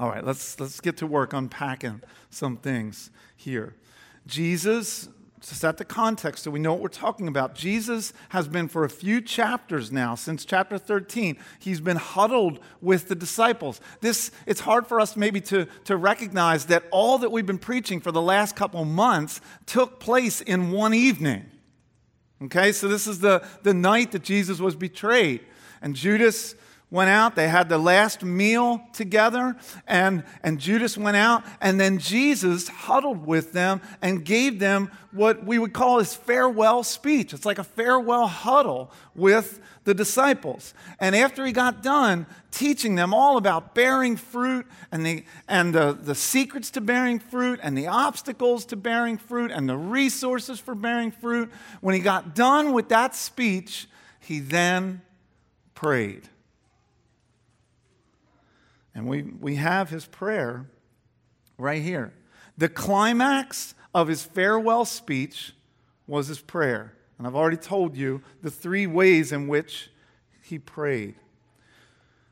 All right, let's, let's get to work unpacking some things here. Jesus, to set the context so we know what we're talking about, Jesus has been for a few chapters now, since chapter 13, he's been huddled with the disciples. This, it's hard for us maybe to, to recognize that all that we've been preaching for the last couple months took place in one evening. Okay, so this is the, the night that Jesus was betrayed. And Judas went out. They had the last meal together, and, and Judas went out, and then Jesus huddled with them and gave them what we would call his farewell speech. It's like a farewell huddle with the disciples. And after he got done teaching them all about bearing fruit and, the, and the, the secrets to bearing fruit and the obstacles to bearing fruit and the resources for bearing fruit, when he got done with that speech, he then prayed. And we, we have his prayer right here. The climax of his farewell speech was his prayer. And I've already told you the three ways in which he prayed.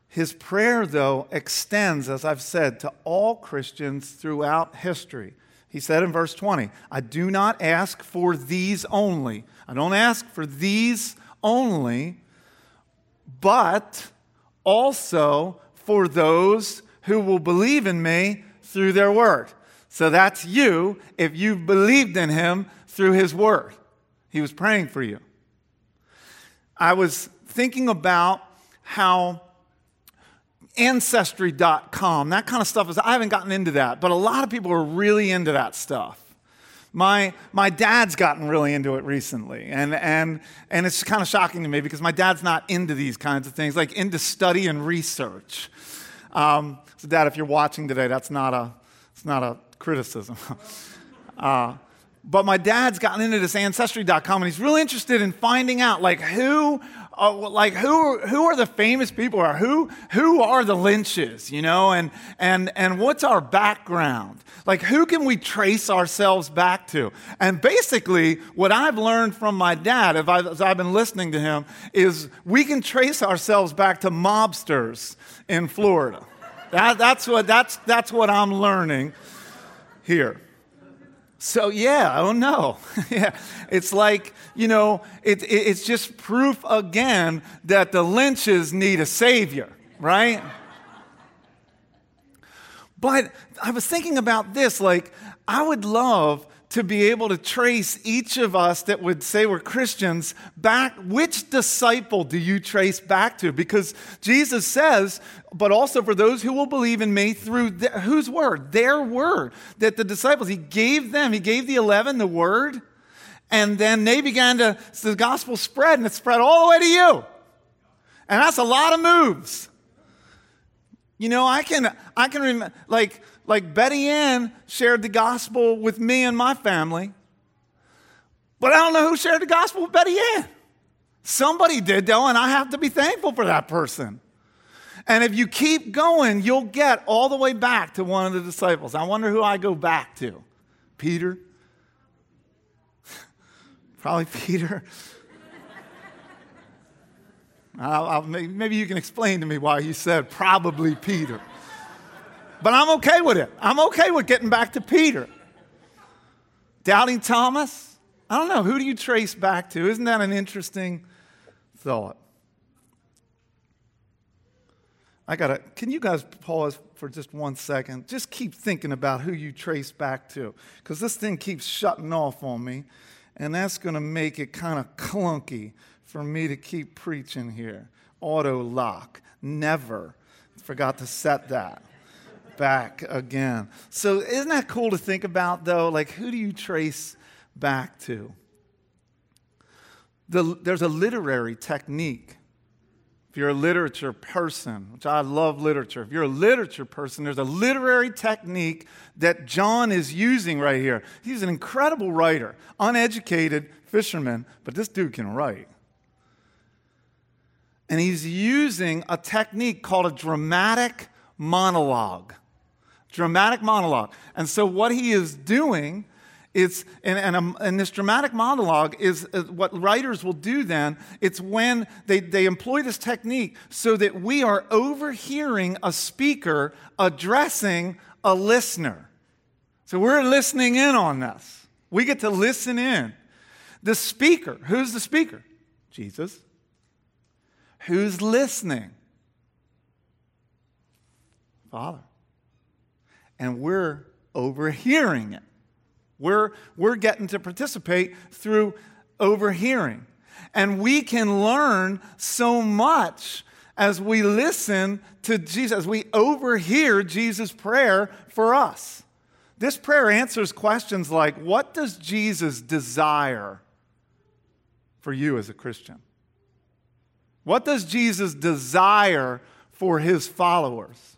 His prayer, though, extends, as I've said, to all Christians throughout history. He said in verse 20, I do not ask for these only. I don't ask for these only, but also for those who will believe in me through their word. So that's you if you've believed in him through his word. He was praying for you. I was thinking about how ancestry.com, that kind of stuff is, I haven't gotten into that, but a lot of people are really into that stuff. My, my dad's gotten really into it recently, and, and, and it's kind of shocking to me because my dad's not into these kinds of things, like into study and research. Um, so, Dad, if you're watching today, that's not a, it's not a criticism. uh, but my dad's gotten into this ancestry.com and he's really interested in finding out like who uh, like who who are the famous people or who who are the lynches you know? And and and what's our background? Like who can we trace ourselves back to? And basically what i've learned from my dad if I, as i've been listening to him is we can trace ourselves back to mobsters in florida. That, that's what that's that's what i'm learning here so, yeah, oh no. yeah. It's like, you know, it, it, it's just proof again that the lynches need a savior, right? but I was thinking about this like, I would love to be able to trace each of us that would say we're Christians back. Which disciple do you trace back to? Because Jesus says, but also for those who will believe in me through whose word? Their word. That the disciples, he gave them, he gave the 11 the word, and then they began to, so the gospel spread, and it spread all the way to you. And that's a lot of moves. You know, I can, I can remember, like, like Betty Ann shared the gospel with me and my family, but I don't know who shared the gospel with Betty Ann. Somebody did, though, and I have to be thankful for that person. And if you keep going, you'll get all the way back to one of the disciples. I wonder who I go back to. Peter? Probably Peter. I'll, I'll, maybe you can explain to me why you said probably Peter. But I'm okay with it. I'm okay with getting back to Peter. Doubting Thomas? I don't know. Who do you trace back to? Isn't that an interesting thought? I got to, can you guys pause for just one second? Just keep thinking about who you trace back to, because this thing keeps shutting off on me, and that's going to make it kind of clunky for me to keep preaching here. Auto lock. Never. Forgot to set that back again. So, isn't that cool to think about, though? Like, who do you trace back to? The, there's a literary technique. If you're a literature person, which I love literature, if you're a literature person, there's a literary technique that John is using right here. He's an incredible writer, uneducated fisherman, but this dude can write. And he's using a technique called a dramatic monologue dramatic monologue. And so, what he is doing It's, and, and, um, and, this dramatic monologue is uh, what writers will do then. It's when they, they employ this technique so that we are overhearing a speaker addressing a listener. So we're listening in on this. We get to listen in. The speaker, who's the speaker? Jesus. Who's listening? Father. And we're overhearing it. We're, we're getting to participate through overhearing. And we can learn so much as we listen to Jesus, as we overhear Jesus' prayer for us. This prayer answers questions like what does Jesus desire for you as a Christian? What does Jesus desire for his followers?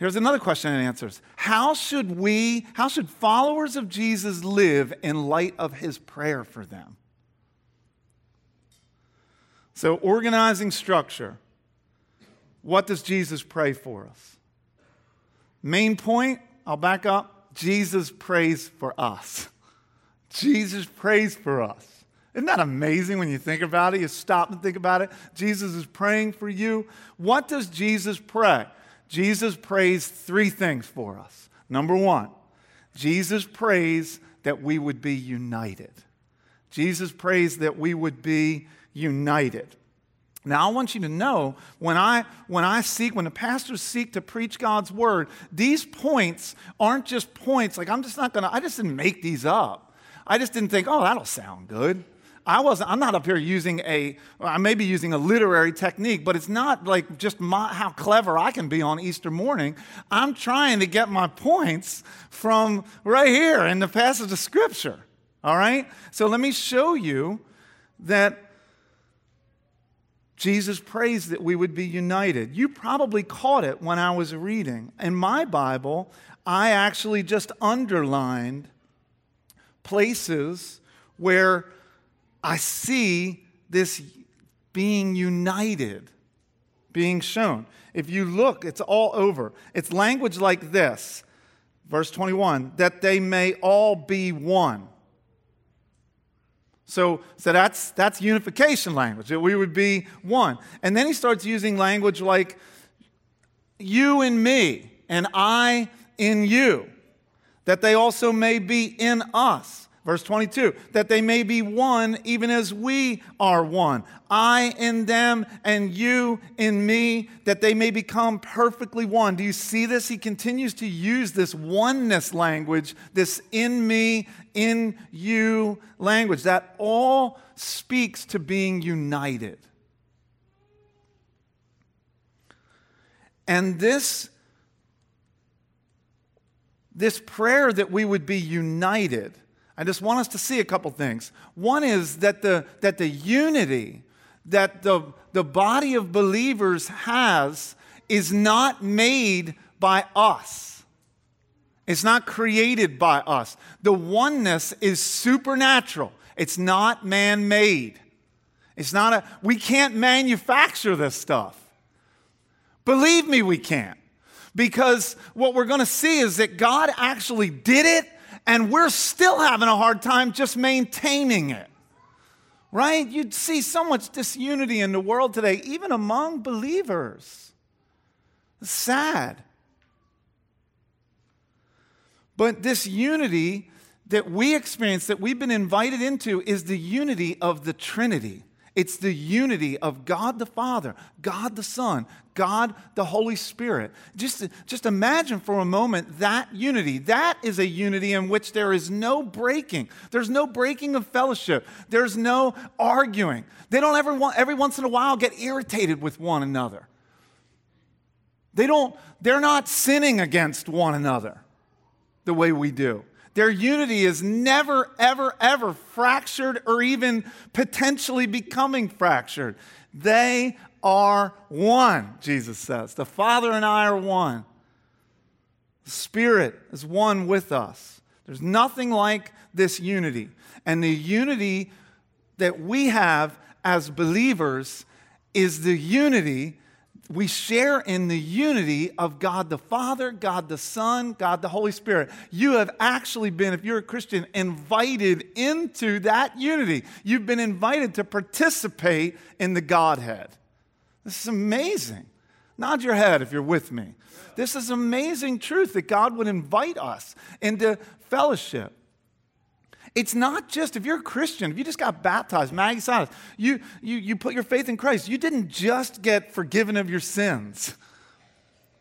Here's another question and answers. How should we, how should followers of Jesus live in light of his prayer for them? So, organizing structure. What does Jesus pray for us? Main point, I'll back up. Jesus prays for us. Jesus prays for us. Isn't that amazing when you think about it? You stop and think about it. Jesus is praying for you. What does Jesus pray? Jesus prays three things for us. Number one, Jesus prays that we would be united. Jesus prays that we would be united. Now, I want you to know when I, when I seek, when the pastors seek to preach God's word, these points aren't just points. Like, I'm just not going to, I just didn't make these up. I just didn't think, oh, that'll sound good. I wasn't, I'm not up here using a, I may be using a literary technique, but it's not like just my, how clever I can be on Easter morning. I'm trying to get my points from right here in the passage of Scripture. All right? So let me show you that Jesus prays that we would be united. You probably caught it when I was reading. In my Bible, I actually just underlined places where I see this being united being shown. If you look, it's all over. It's language like this. Verse 21 that they may all be one. So, so that's, that's unification language, that we would be one. And then he starts using language like you and me, and I in you, that they also may be in us. Verse 22, that they may be one even as we are one. I in them and you in me, that they may become perfectly one. Do you see this? He continues to use this oneness language, this in me, in you language, that all speaks to being united. And this, this prayer that we would be united I just want us to see a couple things. One is that the, that the unity that the, the body of believers has is not made by us. It's not created by us. The oneness is supernatural. It's not man made. It's not a, we can't manufacture this stuff. Believe me, we can't. Because what we're going to see is that God actually did it and we're still having a hard time just maintaining it. Right? You'd see so much disunity in the world today, even among believers. It's sad. But this unity that we experience, that we've been invited into, is the unity of the Trinity. It's the unity of God the Father, God the Son, God the Holy Spirit. Just, just imagine for a moment that unity. That is a unity in which there is no breaking. There's no breaking of fellowship. There's no arguing. They don't ever want, every once in a while get irritated with one another. They don't, they're not sinning against one another the way we do. Their unity is never, ever, ever fractured or even potentially becoming fractured. They are one, Jesus says. The Father and I are one. The Spirit is one with us. There's nothing like this unity. And the unity that we have as believers is the unity we share in the unity of God the Father, God the Son, God the Holy Spirit. You have actually been, if you're a Christian, invited into that unity. You've been invited to participate in the Godhead. This is amazing. Nod your head if you're with me. This is amazing truth that God would invite us into fellowship. It's not just if you're a Christian, if you just got baptized, Maggie Silas, you, you, you put your faith in Christ, you didn't just get forgiven of your sins.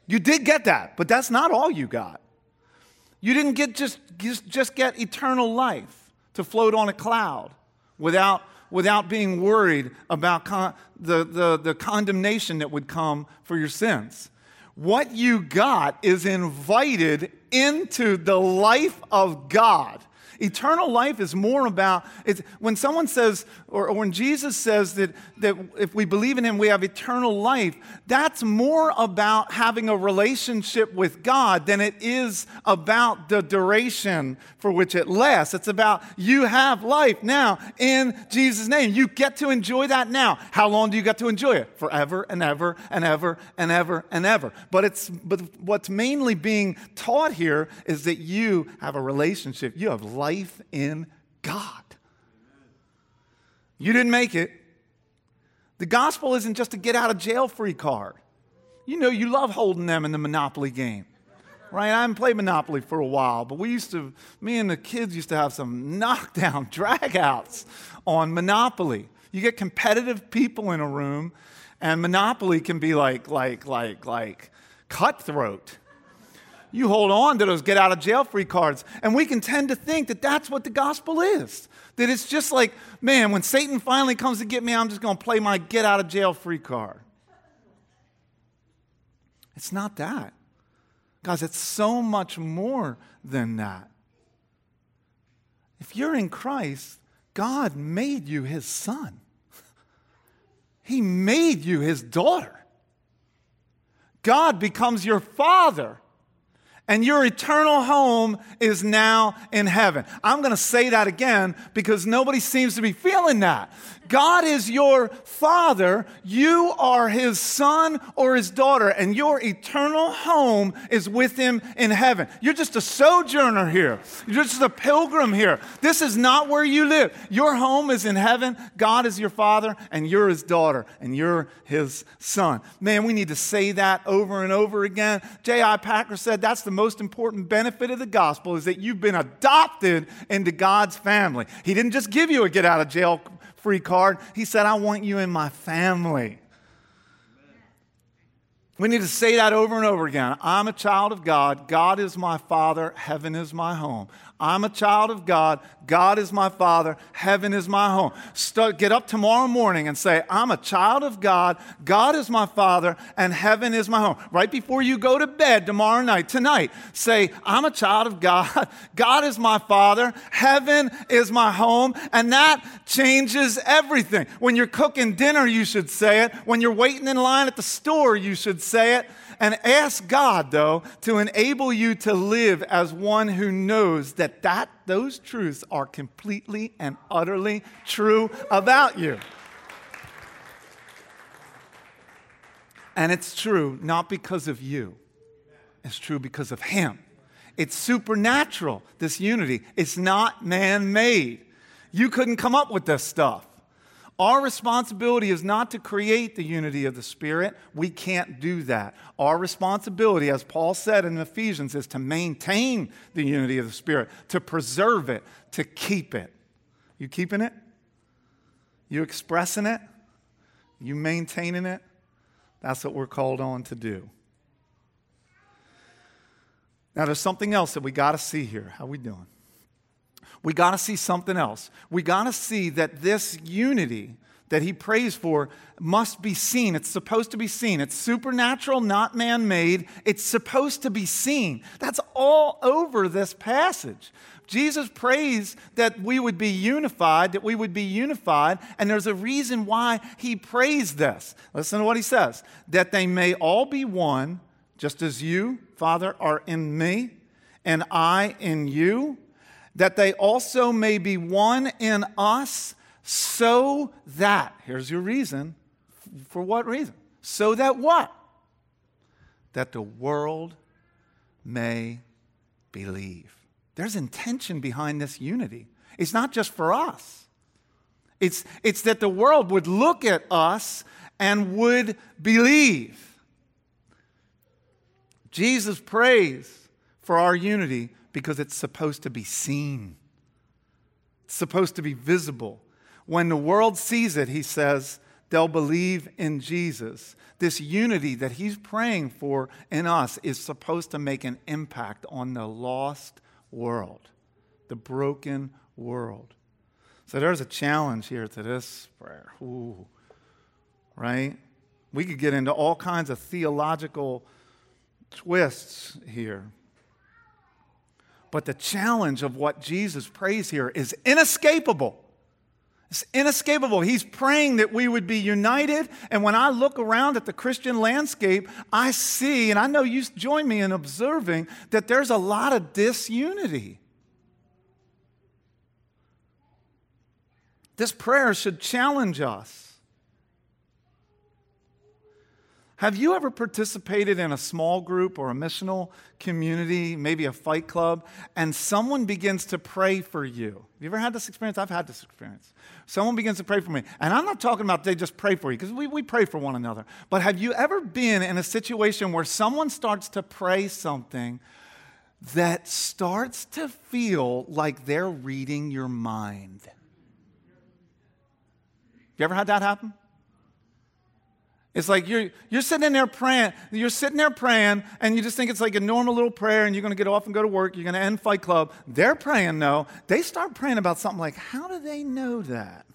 You did get that, but that's not all you got. You didn't get just, just, just get eternal life to float on a cloud without, without being worried about con- the, the, the condemnation that would come for your sins. What you got is invited into the life of God Eternal life is more about, when someone says, or, or when Jesus says that, that if we believe in him, we have eternal life, that's more about having a relationship with God than it is about the duration for which it lasts. It's about you have life now in Jesus' name. You get to enjoy that now. How long do you get to enjoy it? Forever and ever and ever and ever and ever. But, it's, but what's mainly being taught here is that you have a relationship, you have life life in God. You didn't make it. The gospel isn't just a get out of jail free card. You know, you love holding them in the Monopoly game, right? I haven't played Monopoly for a while, but we used to, me and the kids used to have some knockdown dragouts on Monopoly. You get competitive people in a room, and Monopoly can be like, like, like, like cutthroat you hold on to those get out of jail free cards. And we can tend to think that that's what the gospel is. That it's just like, man, when Satan finally comes to get me, I'm just going to play my get out of jail free card. It's not that. Guys, it's so much more than that. If you're in Christ, God made you his son, he made you his daughter. God becomes your father and your eternal home is now in heaven. I'm going to say that again because nobody seems to be feeling that. God is your father, you are his son or his daughter, and your eternal home is with him in heaven. You're just a sojourner here, you're just a pilgrim here. This is not where you live. Your home is in heaven. God is your father, and you're his daughter, and you're his son. Man, we need to say that over and over again. J.I. Packer said that's the most important benefit of the gospel is that you've been adopted into God's family. He didn't just give you a get out of jail free card. He said, I want you in my family. We need to say that over and over again. I'm a child of God. God is my father. Heaven is my home. I'm a child of God. God is my father. Heaven is my home. Start, get up tomorrow morning and say, I'm a child of God. God is my father, and heaven is my home. Right before you go to bed tomorrow night, tonight, say, I'm a child of God. God is my father. Heaven is my home. And that changes everything. When you're cooking dinner, you should say it. When you're waiting in line at the store, you should say it. And ask God, though, to enable you to live as one who knows that, that those truths are completely and utterly true about you. And it's true not because of you, it's true because of Him. It's supernatural, this unity. It's not man made. You couldn't come up with this stuff. Our responsibility is not to create the unity of the Spirit. We can't do that. Our responsibility, as Paul said in Ephesians, is to maintain the unity of the Spirit, to preserve it, to keep it. You keeping it? You expressing it? You maintaining it? That's what we're called on to do. Now, there's something else that we got to see here. How we doing? We got to see something else. We got to see that this unity that he prays for must be seen. It's supposed to be seen. It's supernatural, not man made. It's supposed to be seen. That's all over this passage. Jesus prays that we would be unified, that we would be unified, and there's a reason why he prays this. Listen to what he says that they may all be one, just as you, Father, are in me, and I in you that they also may be one in us, so that, here's your reason. For what reason? So that what? that the world may believe. There's intention behind this unity. It's not just for us, it's, it's that the world would look at us and would believe. Jesus prays for our unity because it's supposed to be seen, it's supposed to be visible. When the world sees it, he says, they'll believe in Jesus. This unity that he's praying for in us is supposed to make an impact on the lost world, the broken world. So there's a challenge here to this prayer. Ooh, right? We could get into all kinds of theological twists here. But the challenge of what Jesus prays here is inescapable. It's inescapable. He's praying that we would be united. And when I look around at the Christian landscape, I see, and I know you join me in observing, that there's a lot of disunity. This prayer should challenge us. Have you ever participated in a small group or a missional community, maybe a fight club, and someone begins to pray for you? Have you ever had this experience? I've had this experience. Someone begins to pray for me. And I'm not talking about they just pray for you, because we, we pray for one another. But have you ever been in a situation where someone starts to pray something that starts to feel like they're reading your mind? You ever had that happen? It's like you're, you're sitting in there praying, you're sitting there praying, and you just think it's like a normal little prayer, and you're going to get off and go to work, you're going to end Fight Club. They're praying, no. They start praying about something like, how do they know that?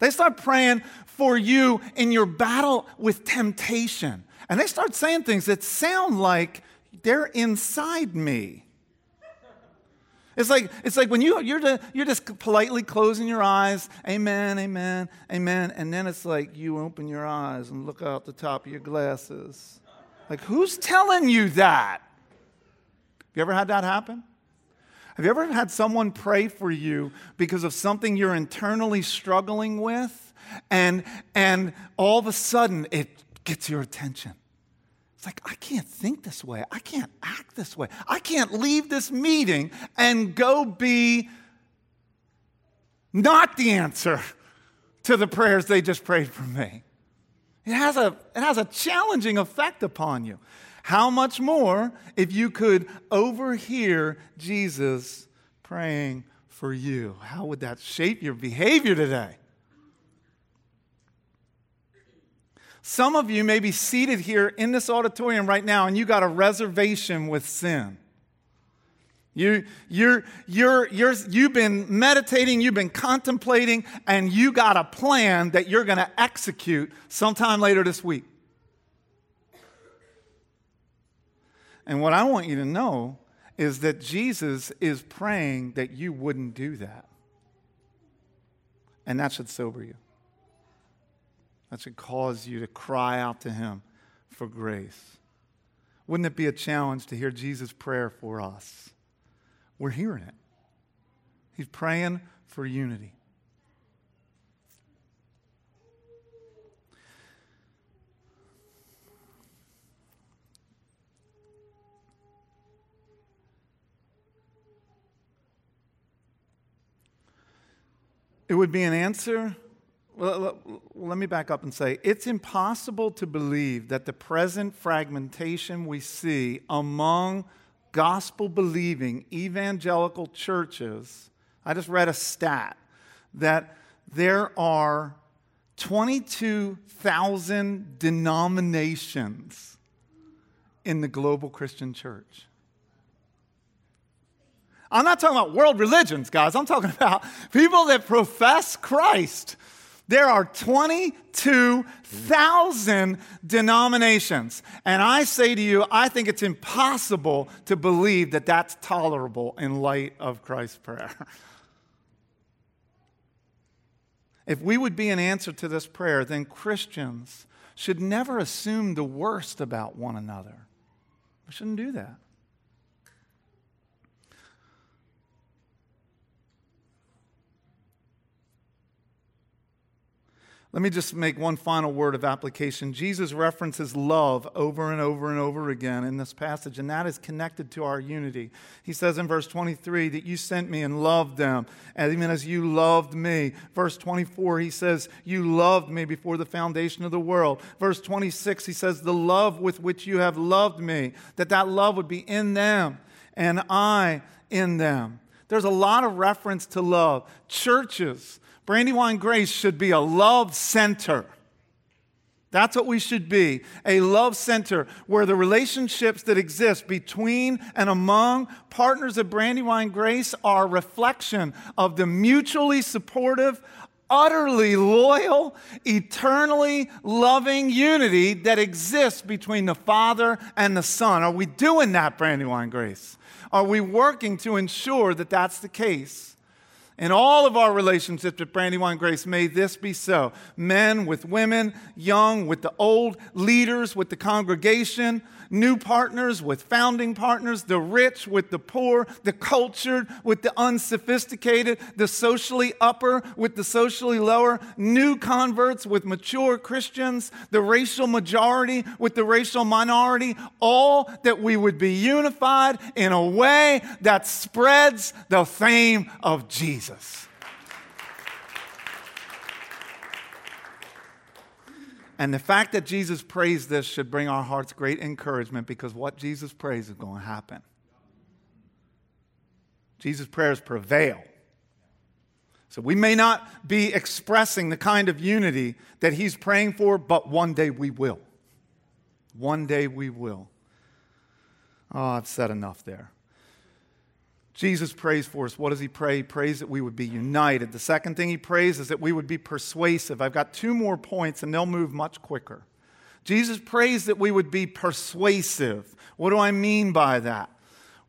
They start praying for you in your battle with temptation. And they start saying things that sound like they're inside me. It's like, it's like when you, you're, the, you're just politely closing your eyes, amen, amen, amen, and then it's like you open your eyes and look out the top of your glasses. Like, who's telling you that? Have you ever had that happen? Have you ever had someone pray for you because of something you're internally struggling with, and, and all of a sudden it gets your attention? It's like, I can't think this way. I can't act this way. I can't leave this meeting and go be not the answer to the prayers they just prayed for me. It has a, it has a challenging effect upon you. How much more if you could overhear Jesus praying for you? How would that shape your behavior today? Some of you may be seated here in this auditorium right now and you got a reservation with sin. You, you're, you're, you're, you've been meditating, you've been contemplating, and you got a plan that you're going to execute sometime later this week. And what I want you to know is that Jesus is praying that you wouldn't do that. And that should sober you. That should cause you to cry out to Him for grace. Wouldn't it be a challenge to hear Jesus' prayer for us? We're hearing it. He's praying for unity. It would be an answer let me back up and say it's impossible to believe that the present fragmentation we see among gospel believing evangelical churches. I just read a stat that there are 22,000 denominations in the global Christian church. I'm not talking about world religions, guys. I'm talking about people that profess Christ there are 22,000 denominations. And I say to you, I think it's impossible to believe that that's tolerable in light of Christ's prayer. If we would be an answer to this prayer, then Christians should never assume the worst about one another. We shouldn't do that. Let me just make one final word of application. Jesus references love over and over and over again in this passage, and that is connected to our unity. He says in verse 23 that you sent me and loved them, even as you loved me. Verse 24, he says, You loved me before the foundation of the world. Verse 26, he says, The love with which you have loved me, that that love would be in them and I in them. There's a lot of reference to love. Churches, Brandywine Grace should be a love center. That's what we should be a love center where the relationships that exist between and among partners of Brandywine Grace are a reflection of the mutually supportive, utterly loyal, eternally loving unity that exists between the Father and the Son. Are we doing that, Brandywine Grace? Are we working to ensure that that's the case? In all of our relationships at Brandywine Grace, may this be so. Men with women, young with the old, leaders with the congregation, new partners with founding partners, the rich with the poor, the cultured with the unsophisticated, the socially upper with the socially lower, new converts with mature Christians, the racial majority with the racial minority, all that we would be unified in a way that spreads the fame of Jesus. And the fact that Jesus prays this should bring our hearts great encouragement because what Jesus prays is going to happen. Jesus' prayers prevail. So we may not be expressing the kind of unity that he's praying for, but one day we will. One day we will. Oh, I've said enough there. Jesus prays for us. What does he pray? He prays that we would be united. The second thing he prays is that we would be persuasive. I've got two more points, and they'll move much quicker. Jesus prays that we would be persuasive. What do I mean by that?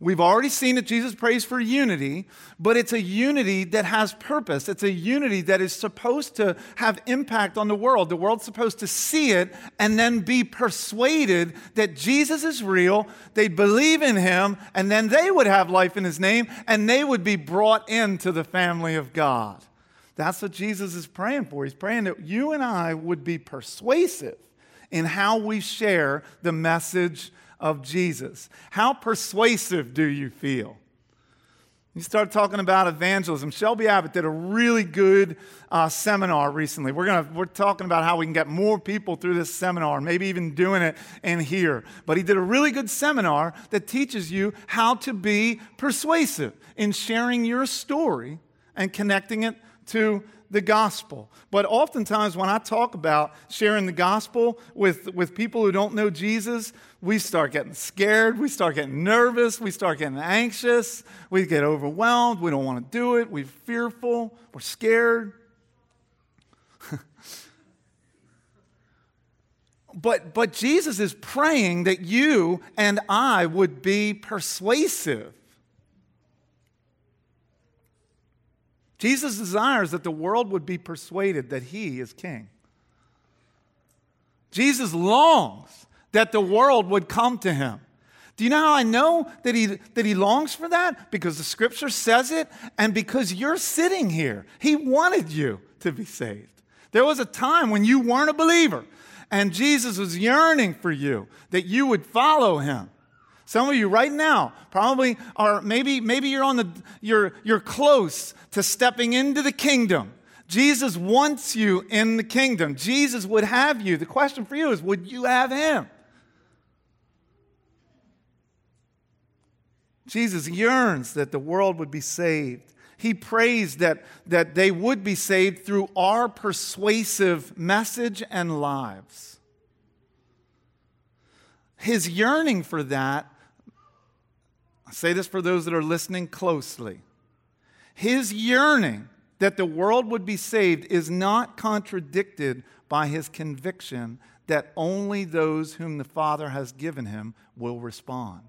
We've already seen that Jesus prays for unity, but it's a unity that has purpose. It's a unity that is supposed to have impact on the world. The world's supposed to see it and then be persuaded that Jesus is real. They'd believe in him, and then they would have life in his name, and they would be brought into the family of God. That's what Jesus is praying for. He's praying that you and I would be persuasive in how we share the message of Jesus. How persuasive do you feel? You start talking about evangelism. Shelby Abbott did a really good uh, seminar recently. We're, gonna, we're talking about how we can get more people through this seminar, maybe even doing it in here. But he did a really good seminar that teaches you how to be persuasive in sharing your story and connecting it to the gospel. But oftentimes, when I talk about sharing the gospel with, with people who don't know Jesus, we start getting scared, we start getting nervous, we start getting anxious, we get overwhelmed, we don't want to do it, we're fearful, we're scared. but, but Jesus is praying that you and I would be persuasive Jesus desires that the world would be persuaded that he is king. Jesus longs that the world would come to him. Do you know how I know that he, that he longs for that? Because the scripture says it, and because you're sitting here. He wanted you to be saved. There was a time when you weren't a believer, and Jesus was yearning for you that you would follow him. Some of you right now probably are maybe maybe you're on the you're you're close to stepping into the kingdom. Jesus wants you in the kingdom. Jesus would have you. The question for you is would you have him? Jesus yearns that the world would be saved. He prays that, that they would be saved through our persuasive message and lives. His yearning for that say this for those that are listening closely. His yearning that the world would be saved is not contradicted by his conviction that only those whom the Father has given him will respond.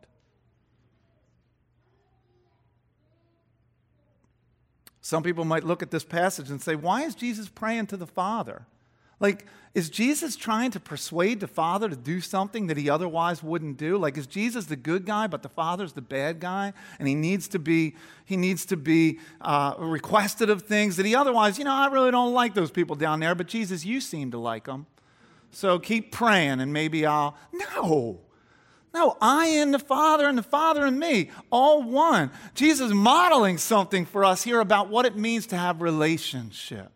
Some people might look at this passage and say, Why is Jesus praying to the Father? Like, is Jesus trying to persuade the Father to do something that he otherwise wouldn't do? Like, is Jesus the good guy, but the Father's the bad guy, and he needs to be he needs to be uh, requested of things that he otherwise, you know, I really don't like those people down there, but Jesus, you seem to like them, so keep praying, and maybe I'll. No, no, I and the Father, and the Father and me, all one. Jesus modeling something for us here about what it means to have relationship.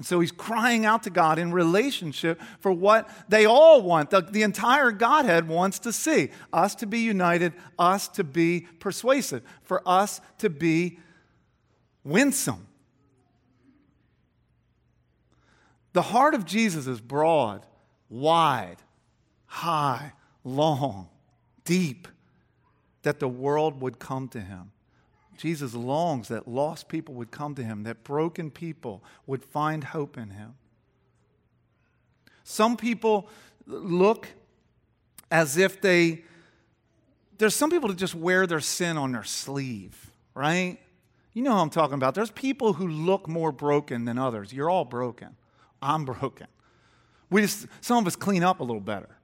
And so he's crying out to God in relationship for what they all want. The, the, entire Godhead wants to see us to be united, us to be persuasive, for us to be winsome. The heart of Jesus is broad, wide, high, long, deep, that the world would come to him. Jesus longs that lost people would come to him, that broken people would find hope in him. Some people look as if they, there's some people that just wear their sin on their sleeve, right? You know who I'm talking about. There's people who look more broken than others. You're all broken. I'm broken. We just, some of us clean up a little better.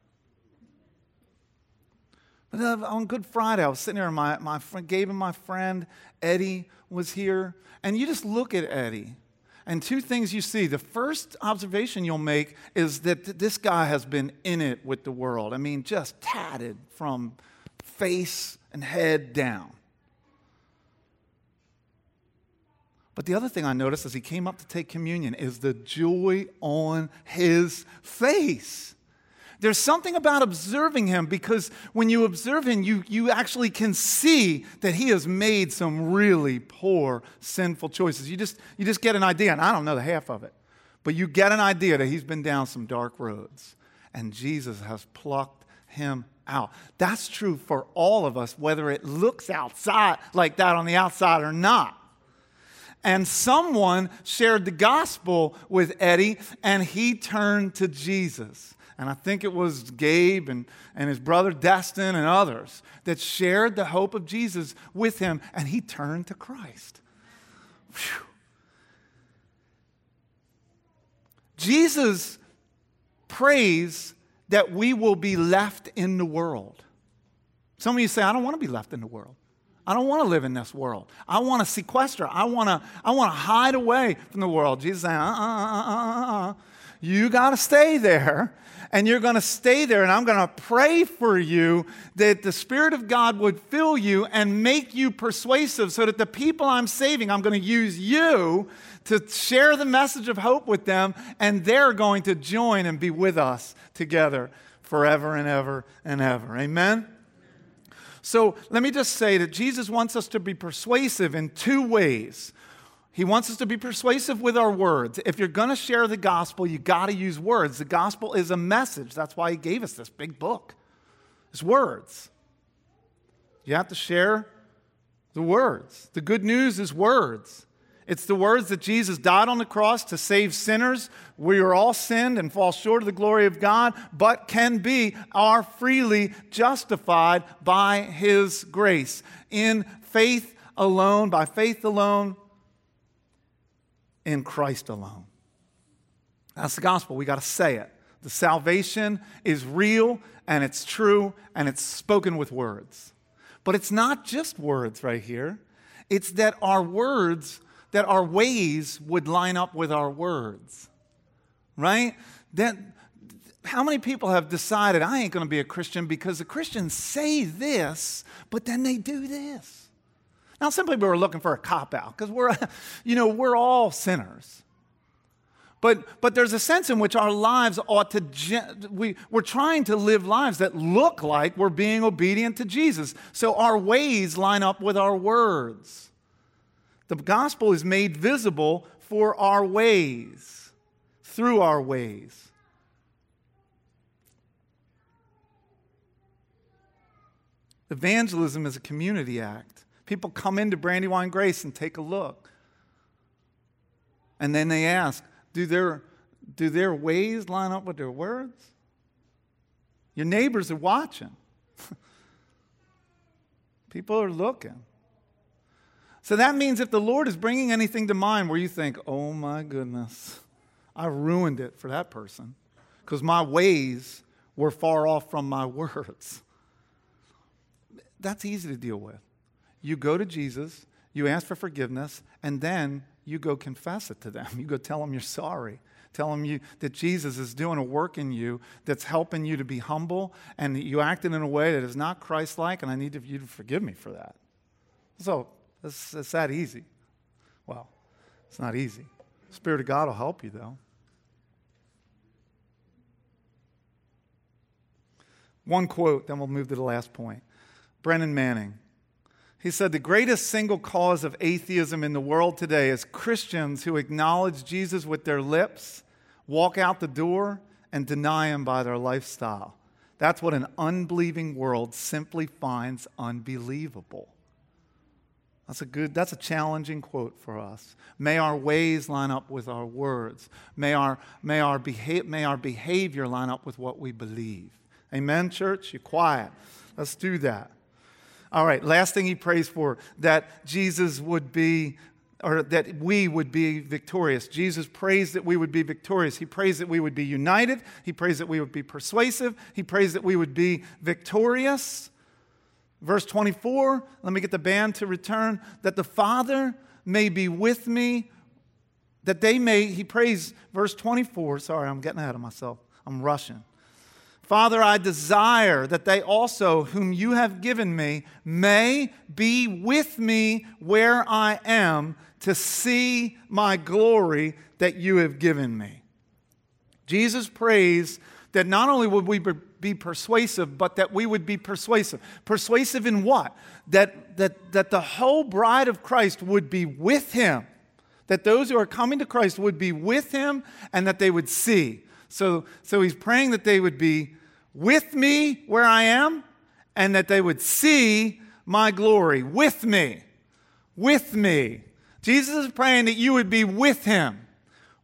On Good Friday, I was sitting there, and my, my friend, Gabe and my friend Eddie was here. And you just look at Eddie, and two things you see. The first observation you'll make is that this guy has been in it with the world. I mean, just tatted from face and head down. But the other thing I noticed as he came up to take communion is the joy on his face. There's something about observing him because when you observe him, you, you actually can see that he has made some really poor, sinful choices. You just, you just get an idea, and I don't know the half of it, but you get an idea that he's been down some dark roads, and Jesus has plucked him out. That's true for all of us, whether it looks outside like that on the outside or not. And someone shared the gospel with Eddie, and he turned to Jesus and I think it was Gabe and, and his brother Destin and others that shared the hope of Jesus with him, and he turned to Christ. Whew. Jesus prays that we will be left in the world. Some of you say, I don't want to be left in the world. I don't want to live in this world. I want to sequester. I want to, I want to hide away from the world. Jesus saying, uh, uh, uh, uh, uh. You got to stay there and you're going to stay there. And I'm going to pray for you that the Spirit of God would fill you and make you persuasive so that the people I'm saving, I'm going to use you to share the message of hope with them, and they're going to join and be with us together forever and ever and ever. Amen? So let me just say that Jesus wants us to be persuasive in two ways. He wants us to be persuasive with our words. If you're going to share the gospel, you got to use words. The gospel is a message. That's why he gave us this big book. It's words. You have to share the words. The good news is words. It's the words that Jesus died on the cross to save sinners. We are all sinned and fall short of the glory of God, but can be, are freely justified by his grace. In faith alone, by faith alone, in Christ alone. That's the gospel. We got to say it. The salvation is real and it's true and it's spoken with words. But it's not just words right here. It's that our words, that our ways would line up with our words. Right? That how many people have decided I ain't going to be a Christian because the Christians say this, but then they do this? Now, some people are looking for a cop out because we're, you know, we're all sinners. But, but there's a sense in which our lives ought to, we, we're trying to live lives that look like we're being obedient to Jesus. So our ways line up with our words. The gospel is made visible for our ways, through our ways. Evangelism is a community act. People come into Brandywine Grace and take a look. And then they ask, do their, do their ways line up with their words? Your neighbors are watching. People are looking. So that means if the Lord is bringing anything to mind where you think, oh my goodness, I ruined it for that person because my ways were far off from my words. That's easy to deal with. You go to Jesus, you ask for forgiveness, and then you go confess it to them. You go tell them you're sorry. Tell them you, that Jesus is doing a work in you that's helping you to be humble and you acted in a way that is not Christ like, and I need you to forgive me for that. So it's, it's that easy. Well, it's not easy. Spirit of God will help you, though. One quote, then we'll move to the last point. Brennan Manning. He said, The greatest single cause of atheism in the world today is Christians who acknowledge Jesus with their lips, walk out the door, and deny him by their lifestyle. That's what an unbelieving world simply finds unbelievable. That's a good, that's a challenging quote for us. May our ways line up with our words. May our, may our, beha- may our behavior line up with what we believe. Amen, church? You're quiet. Let's do that. All right, last thing he prays for that Jesus would be, or that we would be victorious. Jesus prays that we would be victorious. He prays that we would be united. He prays that we would be persuasive. He prays that we would be victorious. Verse 24, let me get the band to return, that the Father may be with me, that they may, he prays, verse 24, sorry, I'm getting ahead of myself. I'm rushing. Father, I desire that they also, whom you have given me, may be with me where I am to see my glory that you have given me. Jesus prays that not only would we be persuasive, but that we would be persuasive. Persuasive in what? That, that, that the whole bride of Christ would be with him, that those who are coming to Christ would be with him, and that they would see. So, so he's praying that they would be with me where I am and that they would see my glory with me. With me. Jesus is praying that you would be with him.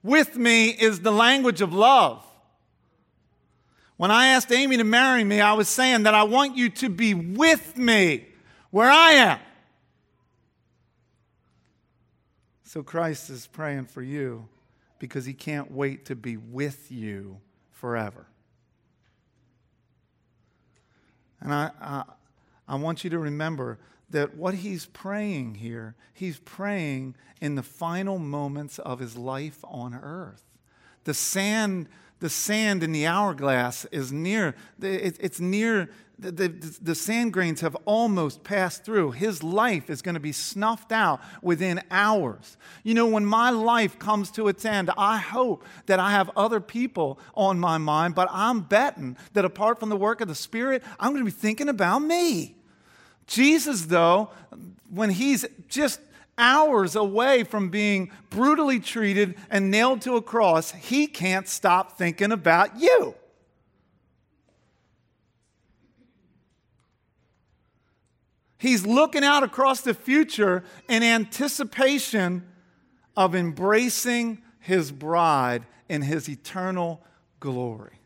With me is the language of love. When I asked Amy to marry me, I was saying that I want you to be with me where I am. So Christ is praying for you because he can't wait to be with you forever. And I, I, I want you to remember that what he's praying here, he's praying in the final moments of his life on earth. The sand, the sand in the hourglass is near, it's near the, the, the, sand grains have almost passed through. His life is going to be snuffed out within hours. You know, when my life comes to its end, I hope that I have other people on my mind, but I'm betting that apart from the work of the Spirit, I'm going to be thinking about me. Jesus, though, when he's just hours away from being brutally treated and nailed to a cross, he can't stop thinking about you. He's looking out across the future in anticipation of embracing his bride in his eternal glory.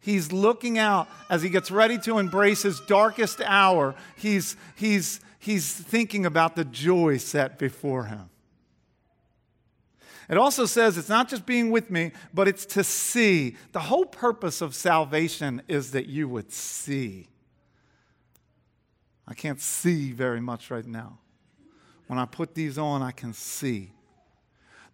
He's looking out as he gets ready to embrace his darkest hour. He's, he's, he's thinking about the joy set before him. It also says it's not just being with me, but it's to see. The whole purpose of salvation is that you would see. I can't see very much right now. When I put these on, I can see.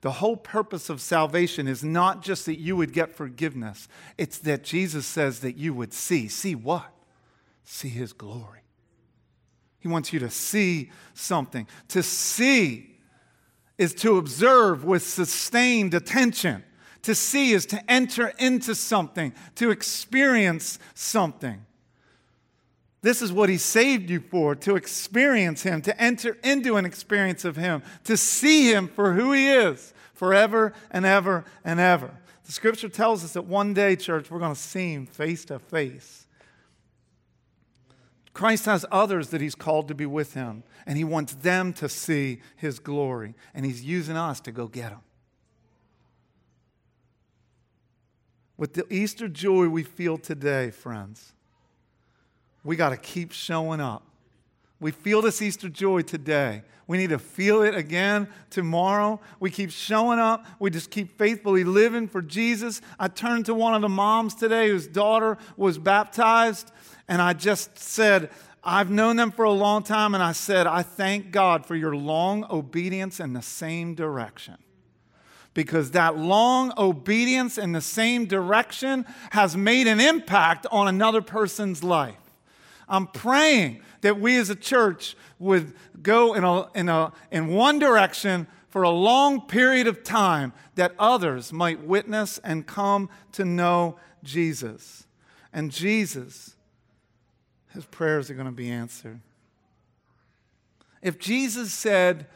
The whole purpose of salvation is not just that you would get forgiveness, it's that Jesus says that you would see. See what? See his glory. He wants you to see something. To see is to observe with sustained attention. To see is to enter into something, to experience something. This is what He saved you for to experience Him, to enter into an experience of Him, to see Him for who He is forever and ever and ever. The scripture tells us that one day, church, we're going to see Him face to face. Christ has others that He's called to be with Him, and He wants them to see His glory, and He's using us to go get them. With the Easter joy we feel today, friends we got to keep showing up We feel this Easter joy today. We need to feel it again tomorrow. We keep showing up. We just keep faithfully living for Jesus. I turned to one of the moms today whose daughter was baptized, and I just said, I've known them for a long time, and I said, I thank God for your long obedience in the same direction. Because that long obedience in the same direction has made an impact on another person's life. I'm praying that we as a church would go in, a, in, a, in one direction for a long period of time that others might witness and come to know Jesus. And Jesus, his prayers are going to be answered. If Jesus said,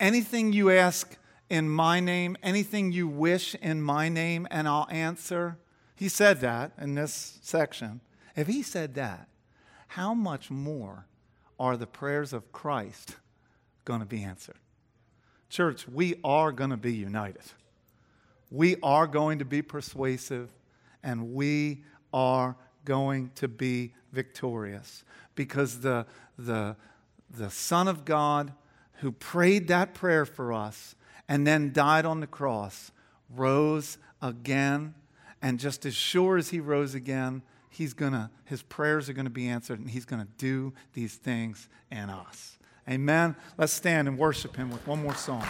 Anything you ask in my name, anything you wish in my name, and I'll answer, he said that in this section. If he said that, how much more are the prayers of Christ going to be answered? Church, we are going to be united. We are going to be persuasive, and we are going to be victorious because the, the, the Son of God who prayed that prayer for us and then died on the cross rose again. And just as sure as he rose again, he's gonna, his prayers are going to be answered and he's going to do these things in us. Amen. Let's stand and worship him with one more song.